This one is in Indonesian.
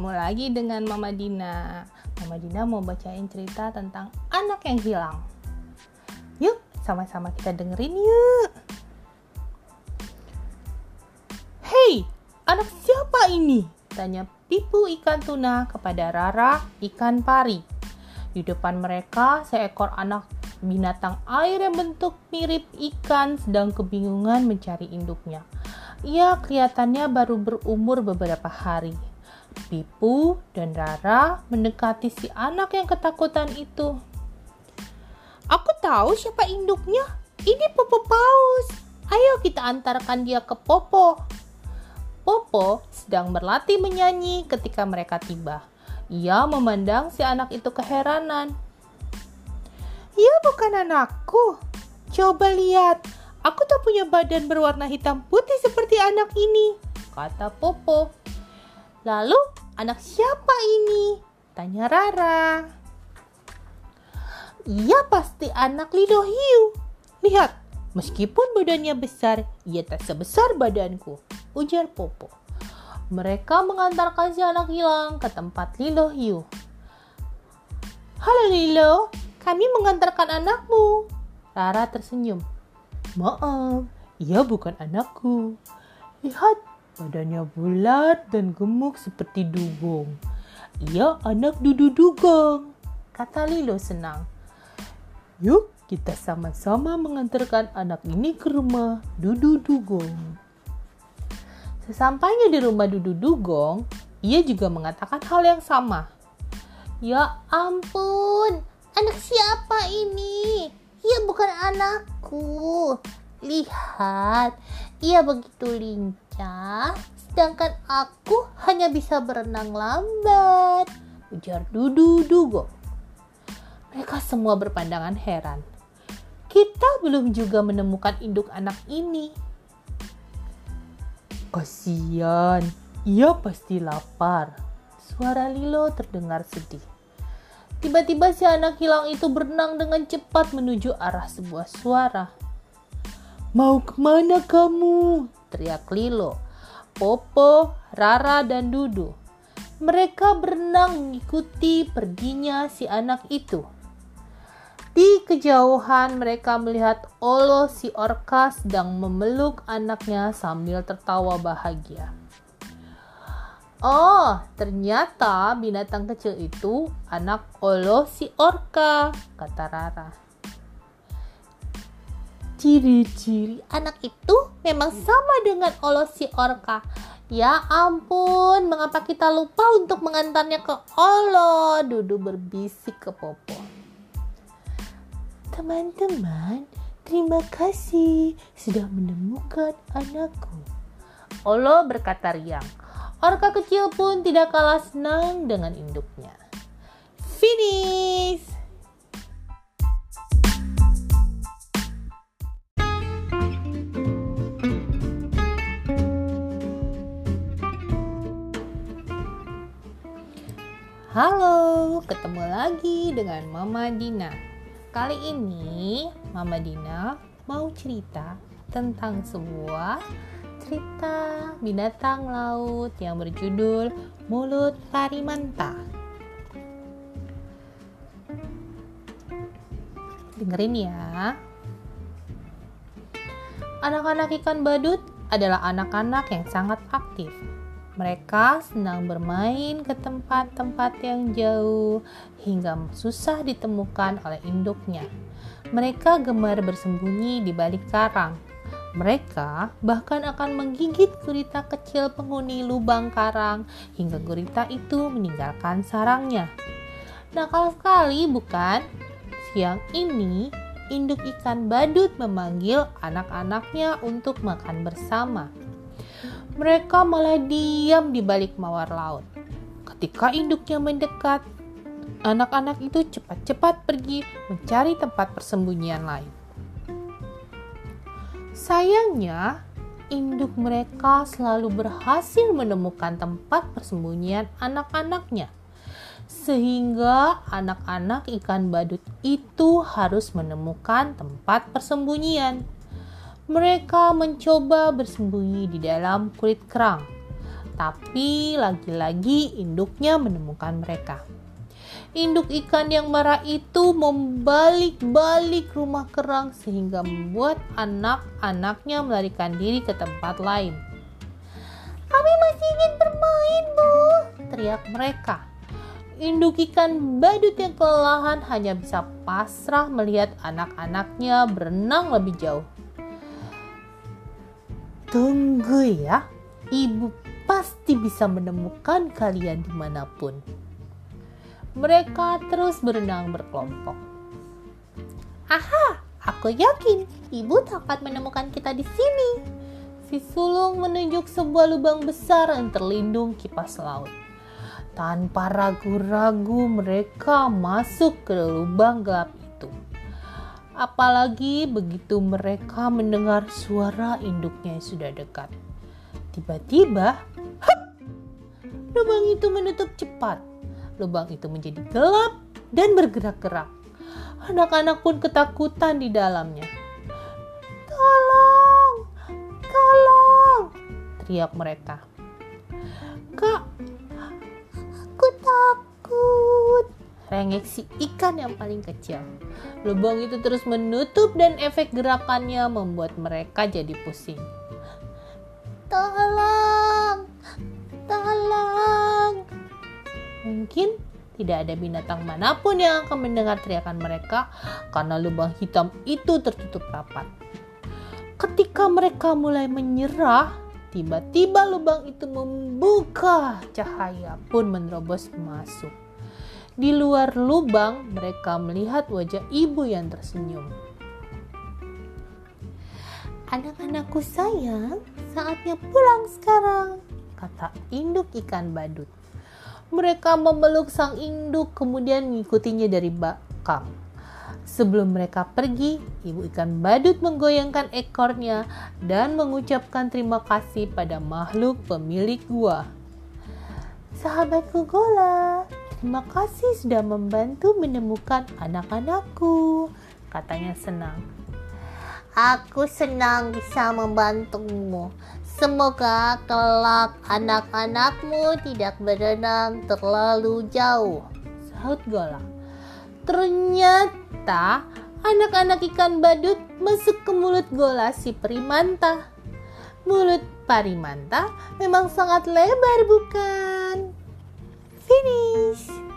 ketemu lagi dengan Mama Dina. Mama Dina mau bacain cerita tentang anak yang hilang. Yuk, sama-sama kita dengerin yuk. Hei, anak siapa ini? Tanya Pipu ikan tuna kepada Rara ikan pari. Di depan mereka, seekor anak binatang air yang bentuk mirip ikan sedang kebingungan mencari induknya. Ia kelihatannya baru berumur beberapa hari. Pipu dan Rara mendekati si anak yang ketakutan itu. Aku tahu siapa induknya. Ini Popo Paus. Ayo kita antarkan dia ke Popo. Popo sedang berlatih menyanyi ketika mereka tiba. Ia memandang si anak itu keheranan. Ia bukan anakku. Coba lihat, aku tak punya badan berwarna hitam putih seperti anak ini, kata Popo. Lalu, anak siapa ini? Tanya Rara. Ia pasti anak Lido Hiu. Lihat, meskipun badannya besar, ia tak sebesar badanku, ujar Popo. Mereka mengantarkan si anak hilang ke tempat Lilo Hiu. Halo Lilo, kami mengantarkan anakmu. Rara tersenyum. Maaf, ia bukan anakku. Lihat, Badannya bulat dan gemuk seperti dugong. Ia anak Dudu Dugong, kata Lilo senang. Yuk kita sama-sama mengantarkan anak ini ke rumah Dudu Dugong. Sesampainya di rumah Dudu Dugong, ia juga mengatakan hal yang sama. Ya ampun, anak siapa ini? Ia bukan anakku. Lihat, ia begitu lincah, sedangkan aku hanya bisa berenang lambat. Ujar Dudu Dugo. Mereka semua berpandangan heran. Kita belum juga menemukan induk anak ini. Kasian, ia pasti lapar. Suara Lilo terdengar sedih. Tiba-tiba si anak hilang itu berenang dengan cepat menuju arah sebuah suara. Mau ke mana kamu? Teriak Lilo. Popo, Rara, dan Dudu. Mereka berenang mengikuti perginya si anak itu. Di kejauhan mereka melihat Olo si orka sedang memeluk anaknya sambil tertawa bahagia. Oh, ternyata binatang kecil itu anak Olo si orka, kata Rara. Ciri-ciri anak itu memang sama dengan Olosi Orka. Ya ampun, mengapa kita lupa untuk mengantarnya ke Olo? Dudu berbisik ke Popo. Teman-teman, terima kasih sudah menemukan anakku. Olo berkata riang. Orka kecil pun tidak kalah senang dengan induknya. Finish! Halo, ketemu lagi dengan Mama Dina. Kali ini Mama Dina mau cerita tentang sebuah cerita binatang laut yang berjudul Mulut Parimanta. Dengerin ya. Anak-anak ikan badut adalah anak-anak yang sangat aktif mereka senang bermain ke tempat-tempat yang jauh hingga susah ditemukan oleh induknya. Mereka gemar bersembunyi di balik karang. Mereka bahkan akan menggigit gurita kecil penghuni lubang karang hingga gurita itu meninggalkan sarangnya. Nakal sekali, bukan? Siang ini, induk ikan badut memanggil anak-anaknya untuk makan bersama mereka malah diam di balik mawar laut. Ketika induknya mendekat, anak-anak itu cepat-cepat pergi mencari tempat persembunyian lain. Sayangnya, induk mereka selalu berhasil menemukan tempat persembunyian anak-anaknya. Sehingga anak-anak ikan badut itu harus menemukan tempat persembunyian. Mereka mencoba bersembunyi di dalam kulit kerang, Tapi lagi-lagi induknya menemukan mereka. Induk ikan yang marah itu membalik-balik rumah kerang sehingga membuat anak-anaknya melarikan diri ke tempat lain. Kami masih ingin bermain, Bu, teriak mereka. Induk ikan badut yang kelelahan hanya bisa pasrah melihat anak-anaknya berenang lebih jauh. Tunggu ya, ibu pasti bisa menemukan kalian di mana pun. Mereka terus berenang berkelompok. Aha, aku yakin ibu dapat menemukan kita di sini. Si sulung menunjuk sebuah lubang besar yang terlindung kipas laut. Tanpa ragu-ragu mereka masuk ke lubang gelap. Apalagi begitu mereka mendengar suara induknya yang sudah dekat. Tiba-tiba, lubang itu menutup cepat lubang itu menjadi gelap dan bergerak-gerak. Anak-anak pun ketakutan di dalamnya. Tolong, tolong, teriak mereka. Kak, Rengek si ikan yang paling kecil. Lubang itu terus menutup dan efek gerakannya membuat mereka jadi pusing. Tolong, tolong, Mungkin tidak ada binatang mana pun yang akan mendengar teriakan mereka karena lubang hitam itu tertutup rapat. Ketika mereka mulai menyerah, tiba-tiba lubang itu membuka, cahaya pun menerobos masuk. Di luar lubang, mereka melihat wajah ibu yang tersenyum. Anak-anakku sayang, saatnya pulang sekarang, kata induk ikan badut. Mereka memeluk sang induk kemudian mengikutinya dari belakang. Sebelum mereka pergi, ibu ikan badut menggoyangkan ekornya dan mengucapkan terima kasih pada makhluk pemilik gua. Sahabatku Gola, terima kasih sudah membantu menemukan anak-anakku, katanya senang. Aku senang bisa membantumu. Semoga kelak anak-anakmu tidak berenang terlalu jauh. Sahut Gola. Ternyata anak-anak ikan badut masuk ke mulut Gola si Primanta. Mulut Parimanta memang sangat lebar bukan? finish.